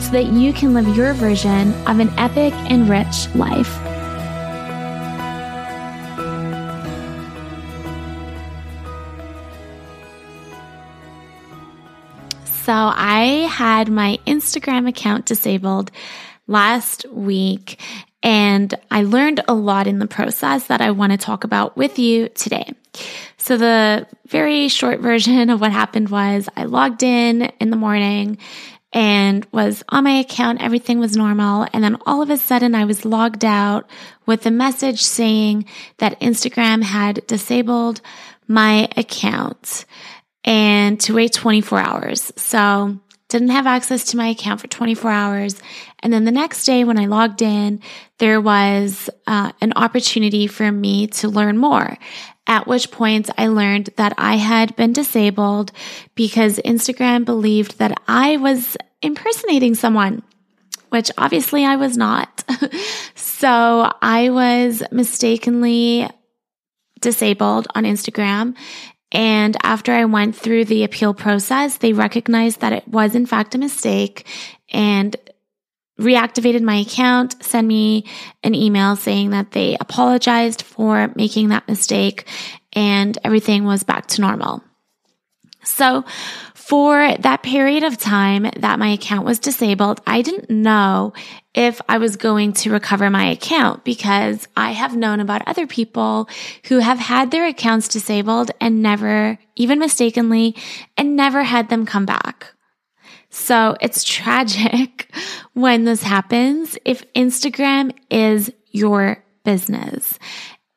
so that you can live your version of an epic and rich life. So, I had my Instagram account disabled last week, and I learned a lot in the process that I want to talk about with you today. So the very short version of what happened was I logged in in the morning and was on my account. Everything was normal. And then all of a sudden I was logged out with a message saying that Instagram had disabled my account and to wait 24 hours. So didn't have access to my account for 24 hours. And then the next day when I logged in, there was uh, an opportunity for me to learn more. At which point I learned that I had been disabled because Instagram believed that I was impersonating someone, which obviously I was not. so I was mistakenly disabled on Instagram and after I went through the appeal process, they recognized that it was in fact a mistake and reactivated my account, sent me an email saying that they apologized for making that mistake and everything was back to normal. So for that period of time that my account was disabled, I didn't know if I was going to recover my account because I have known about other people who have had their accounts disabled and never, even mistakenly, and never had them come back. So it's tragic when this happens if Instagram is your business.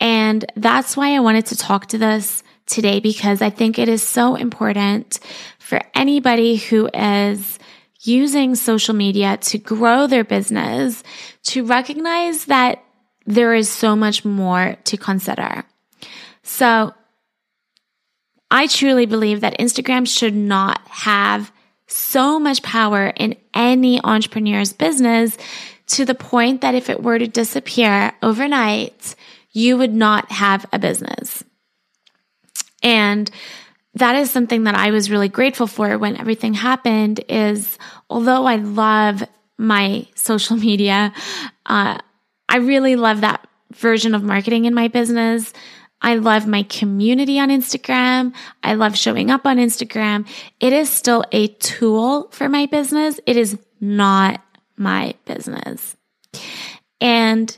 And that's why I wanted to talk to this today because I think it is so important for anybody who is using social media to grow their business to recognize that there is so much more to consider. So I truly believe that Instagram should not have so much power in any entrepreneur's business to the point that if it were to disappear overnight, you would not have a business. And that is something that I was really grateful for when everything happened is although I love my social media, uh, I really love that version of marketing in my business. I love my community on Instagram. I love showing up on Instagram. It is still a tool for my business. It is not my business. And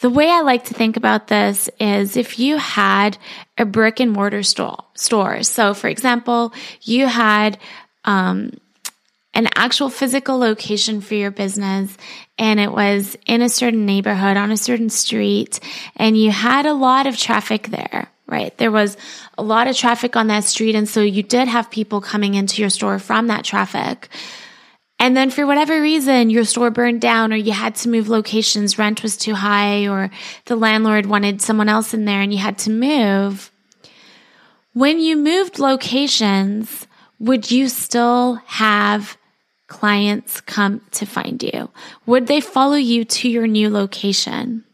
the way I like to think about this is if you had a brick and mortar store. So for example, you had, um, an actual physical location for your business and it was in a certain neighborhood on a certain street and you had a lot of traffic there, right? There was a lot of traffic on that street. And so you did have people coming into your store from that traffic. And then for whatever reason, your store burned down or you had to move locations, rent was too high or the landlord wanted someone else in there and you had to move. When you moved locations, would you still have clients come to find you? Would they follow you to your new location?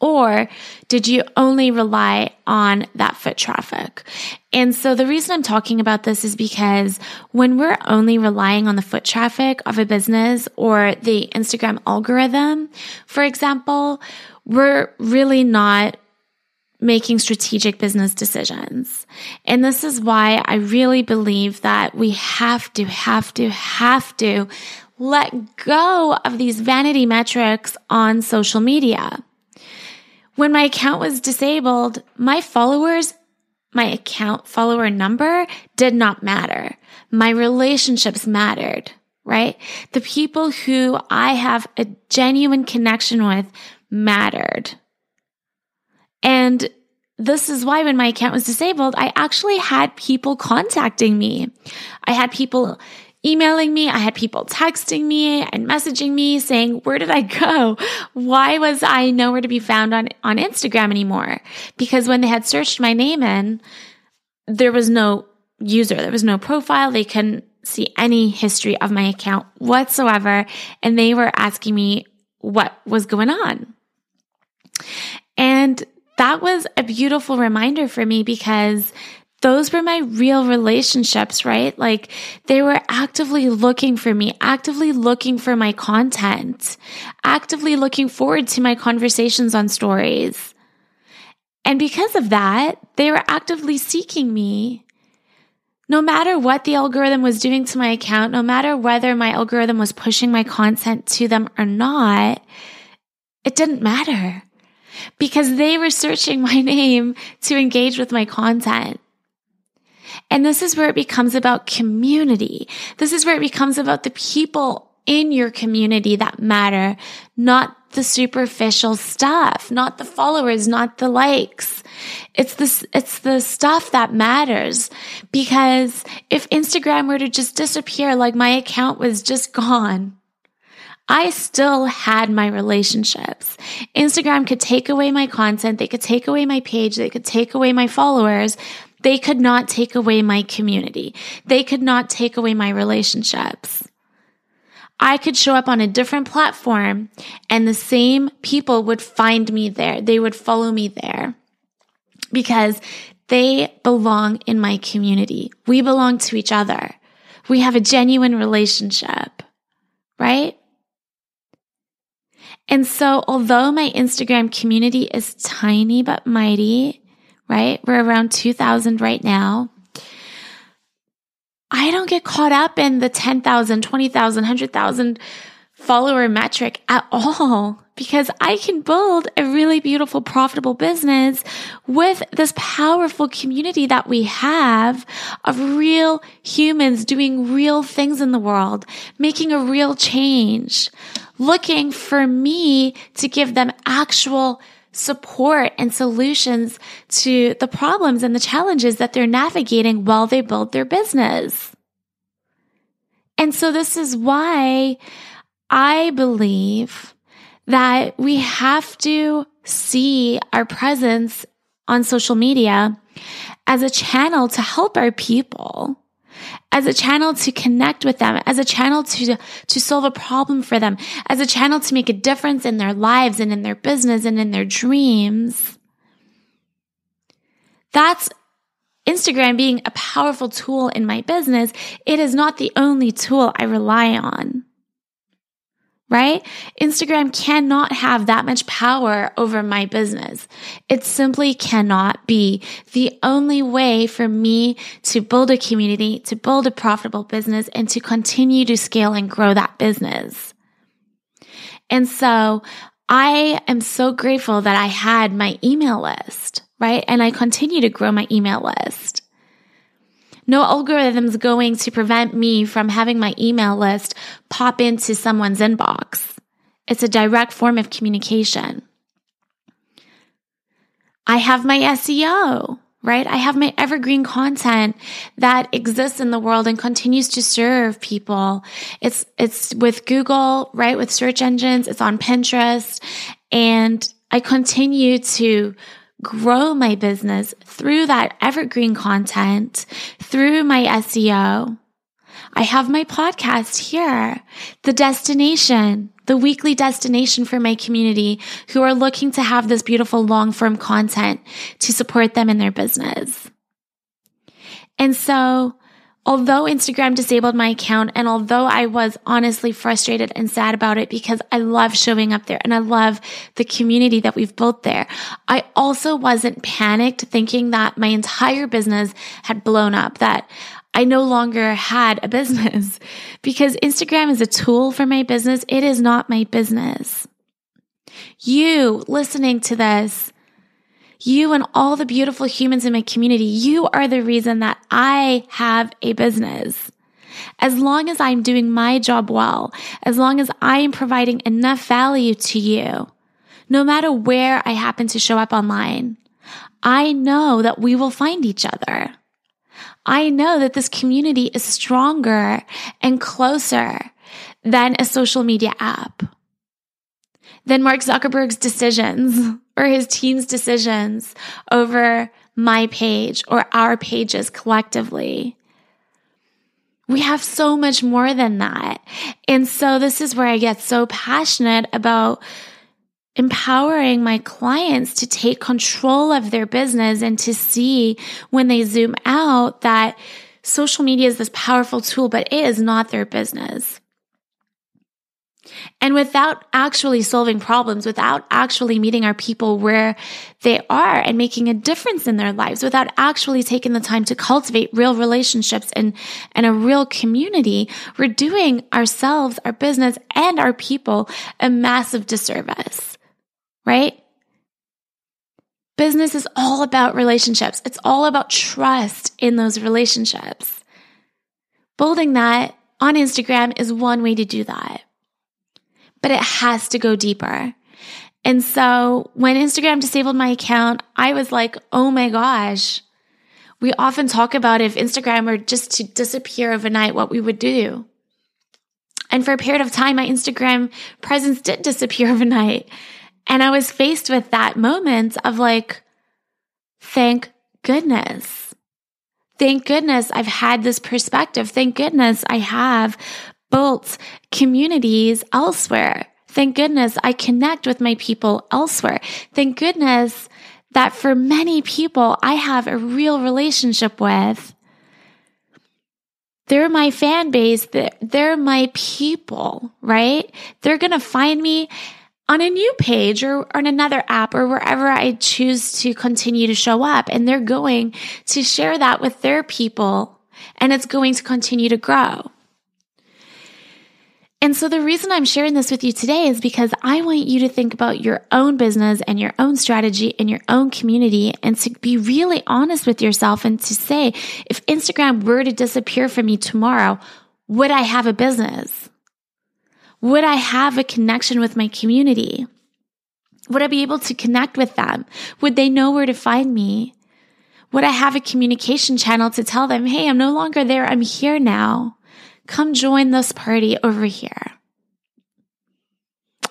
Or did you only rely on that foot traffic? And so the reason I'm talking about this is because when we're only relying on the foot traffic of a business or the Instagram algorithm, for example, we're really not making strategic business decisions. And this is why I really believe that we have to, have to, have to let go of these vanity metrics on social media. When my account was disabled, my followers, my account follower number did not matter. My relationships mattered, right? The people who I have a genuine connection with mattered. And this is why when my account was disabled, I actually had people contacting me. I had people emailing me. I had people texting me and messaging me saying, where did I go? Why was I nowhere to be found on, on Instagram anymore? Because when they had searched my name in, there was no user. There was no profile. They couldn't see any history of my account whatsoever. And they were asking me what was going on. And that was a beautiful reminder for me because those were my real relationships, right? Like they were actively looking for me, actively looking for my content, actively looking forward to my conversations on stories. And because of that, they were actively seeking me. No matter what the algorithm was doing to my account, no matter whether my algorithm was pushing my content to them or not, it didn't matter because they were searching my name to engage with my content. And this is where it becomes about community. This is where it becomes about the people in your community that matter, not the superficial stuff, not the followers, not the likes. It's this, it's the stuff that matters because if Instagram were to just disappear, like my account was just gone, I still had my relationships. Instagram could take away my content. They could take away my page. They could take away my followers. They could not take away my community. They could not take away my relationships. I could show up on a different platform and the same people would find me there. They would follow me there because they belong in my community. We belong to each other. We have a genuine relationship, right? And so, although my Instagram community is tiny but mighty, right? We're around 2000 right now. I don't get caught up in the 10,000, 20,000, 100,000 follower metric at all because I can build a really beautiful, profitable business with this powerful community that we have of real humans doing real things in the world, making a real change, looking for me to give them actual support and solutions to the problems and the challenges that they're navigating while they build their business. And so this is why I believe that we have to see our presence on social media as a channel to help our people as a channel to connect with them, as a channel to, to solve a problem for them, as a channel to make a difference in their lives and in their business and in their dreams. That's Instagram being a powerful tool in my business. It is not the only tool I rely on right? Instagram cannot have that much power over my business. It simply cannot be the only way for me to build a community, to build a profitable business and to continue to scale and grow that business. And so I am so grateful that I had my email list, right? And I continue to grow my email list. No algorithm's going to prevent me from having my email list pop into someone's inbox. It's a direct form of communication. I have my SEO, right? I have my evergreen content that exists in the world and continues to serve people. It's, it's with Google, right? With search engines. It's on Pinterest and I continue to grow my business through that evergreen content, through my SEO. I have my podcast here, the destination, the weekly destination for my community who are looking to have this beautiful long form content to support them in their business. And so although Instagram disabled my account and although I was honestly frustrated and sad about it because I love showing up there and I love the community that we've built there, I also wasn't panicked thinking that my entire business had blown up, that I no longer had a business because Instagram is a tool for my business. It is not my business. You listening to this, you and all the beautiful humans in my community, you are the reason that I have a business. As long as I'm doing my job well, as long as I am providing enough value to you, no matter where I happen to show up online, I know that we will find each other. I know that this community is stronger and closer than a social media app, than Mark Zuckerberg's decisions or his team's decisions over my page or our pages collectively. We have so much more than that. And so this is where I get so passionate about empowering my clients to take control of their business and to see when they zoom out that social media is this powerful tool, but it is not their business. And without actually solving problems, without actually meeting our people where they are and making a difference in their lives, without actually taking the time to cultivate real relationships and, and a real community, we're doing ourselves, our business, and our people a massive disservice, right? Business is all about relationships. It's all about trust in those relationships. Building that on Instagram is one way to do that but it has to go deeper. And so when Instagram disabled my account, I was like, oh my gosh. We often talk about if Instagram were just to disappear overnight, what we would do. And for a period of time, my Instagram presence did disappear overnight. And I was faced with that moment of like, thank goodness. Thank goodness I've had this perspective. Thank goodness I have built communities elsewhere. Thank goodness I connect with my people elsewhere. Thank goodness that for many people I have a real relationship with. They're my fan base. They're my people, right? They're going to find me on a new page or on another app or wherever I choose to continue to show up. And they're going to share that with their people and it's going to continue to grow. And so the reason I'm sharing this with you today is because I want you to think about your own business and your own strategy and your own community and to be really honest with yourself and to say, if Instagram were to disappear from me tomorrow, would I have a business? Would I have a connection with my community? Would I be able to connect with them? Would they know where to find me? Would I have a communication channel to tell them, Hey, I'm no longer there. I'm here now. Come join this party over here.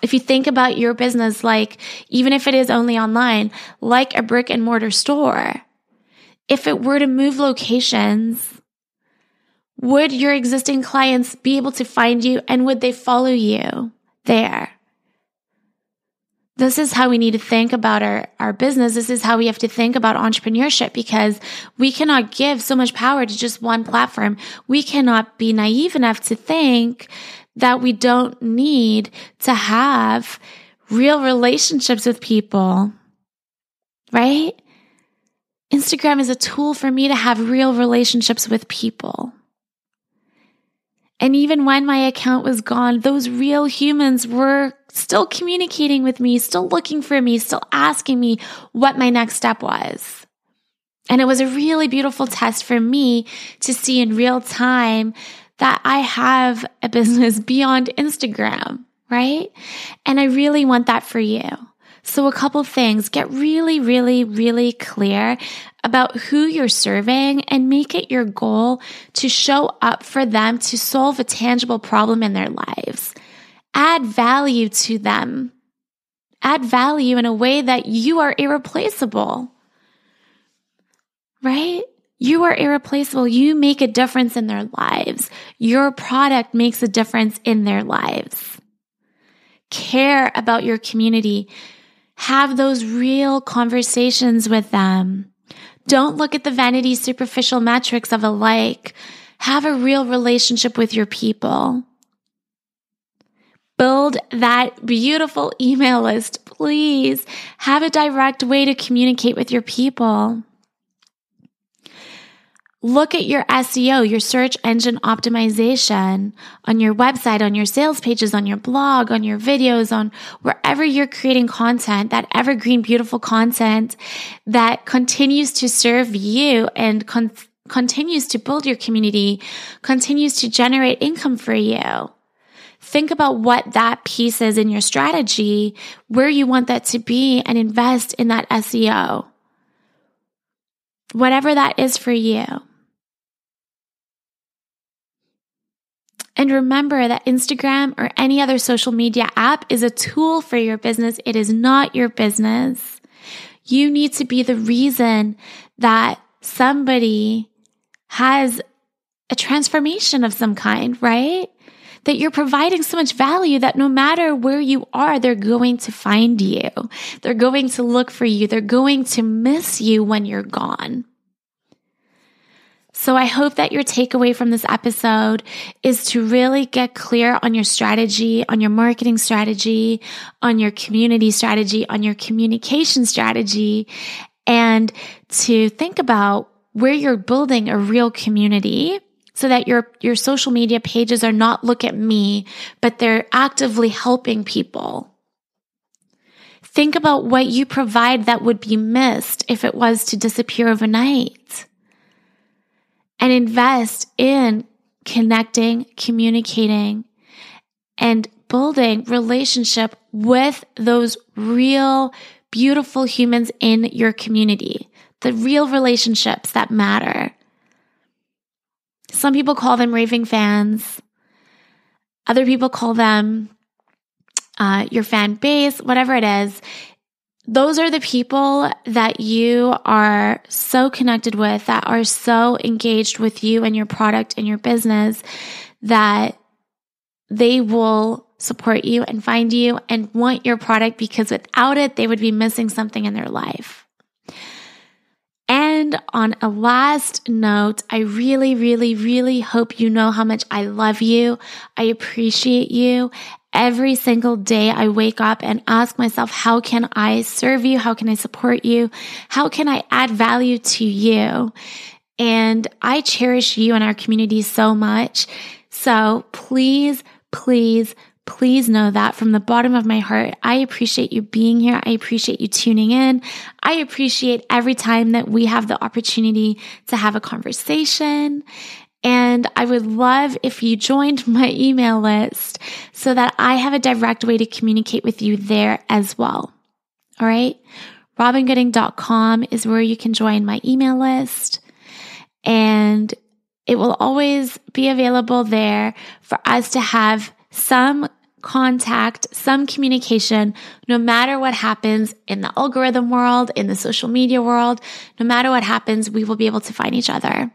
If you think about your business like, even if it is only online, like a brick and mortar store, if it were to move locations, would your existing clients be able to find you and would they follow you there? This is how we need to think about our, our business. This is how we have to think about entrepreneurship because we cannot give so much power to just one platform. We cannot be naive enough to think that we don't need to have real relationships with people, right? Instagram is a tool for me to have real relationships with people. And even when my account was gone, those real humans were still communicating with me, still looking for me, still asking me what my next step was. And it was a really beautiful test for me to see in real time that I have a business beyond Instagram, right? And I really want that for you. So a couple things, get really, really, really clear about who you're serving and make it your goal to show up for them to solve a tangible problem in their lives. Add value to them. Add value in a way that you are irreplaceable. Right? You are irreplaceable. You make a difference in their lives. Your product makes a difference in their lives. Care about your community. Have those real conversations with them. Don't look at the vanity superficial metrics of a like. Have a real relationship with your people. Build that beautiful email list. Please have a direct way to communicate with your people. Look at your SEO, your search engine optimization on your website, on your sales pages, on your blog, on your videos, on wherever you're creating content, that evergreen, beautiful content that continues to serve you and con- continues to build your community, continues to generate income for you. Think about what that piece is in your strategy, where you want that to be, and invest in that SEO. Whatever that is for you. And remember that Instagram or any other social media app is a tool for your business. It is not your business. You need to be the reason that somebody has a transformation of some kind, right? That you're providing so much value that no matter where you are, they're going to find you. They're going to look for you. They're going to miss you when you're gone. So I hope that your takeaway from this episode is to really get clear on your strategy, on your marketing strategy, on your community strategy, on your communication strategy, and to think about where you're building a real community so that your, your social media pages are not look at me, but they're actively helping people. Think about what you provide that would be missed if it was to disappear overnight and invest in connecting, communicating, and building relationship with those real, beautiful humans in your community, the real relationships that matter. Some people call them raving fans. Other people call them uh, your fan base, whatever it is those are the people that you are so connected with, that are so engaged with you and your product and your business that they will support you and find you and want your product because without it, they would be missing something in their life. And on a last note, I really, really, really hope you know how much I love you. I appreciate you. Every single day I wake up and ask myself, how can I serve you? How can I support you? How can I add value to you? And I cherish you and our community so much. So please, please, please know that from the bottom of my heart, I appreciate you being here. I appreciate you tuning in. I appreciate every time that we have the opportunity to have a conversation. And I would love if you joined my email list so that I have a direct way to communicate with you there as well. All right. RobynGooding.com is where you can join my email list and it will always be available there for us to have some contact, some communication, no matter what happens in the algorithm world, in the social media world, no matter what happens, we will be able to find each other.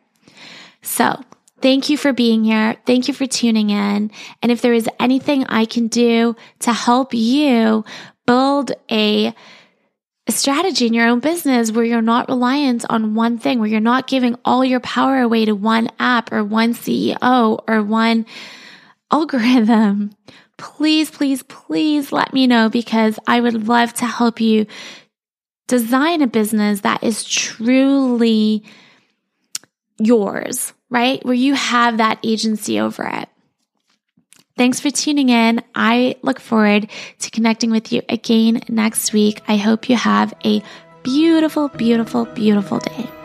So thank you for being here. Thank you for tuning in. And if there is anything I can do to help you build a, a strategy in your own business where you're not reliant on one thing, where you're not giving all your power away to one app or one CEO or one algorithm, please, please, please let me know because I would love to help you design a business that is truly yours, right? Where you have that agency over it. Thanks for tuning in. I look forward to connecting with you again next week. I hope you have a beautiful, beautiful, beautiful day.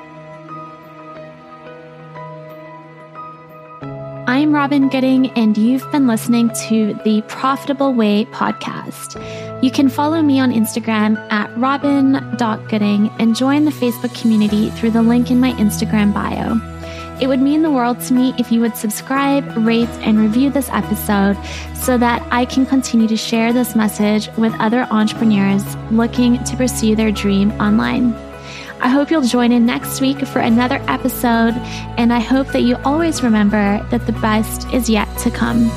I'm Robyn Gooding, and you've been listening to the Profitable Way podcast. You can follow me on Instagram at robyn.gooding and join the Facebook community through the link in my Instagram bio. It would mean the world to me if you would subscribe, rate, and review this episode so that I can continue to share this message with other entrepreneurs looking to pursue their dream online. I hope you'll join in next week for another episode, and I hope that you always remember that the best is yet to come.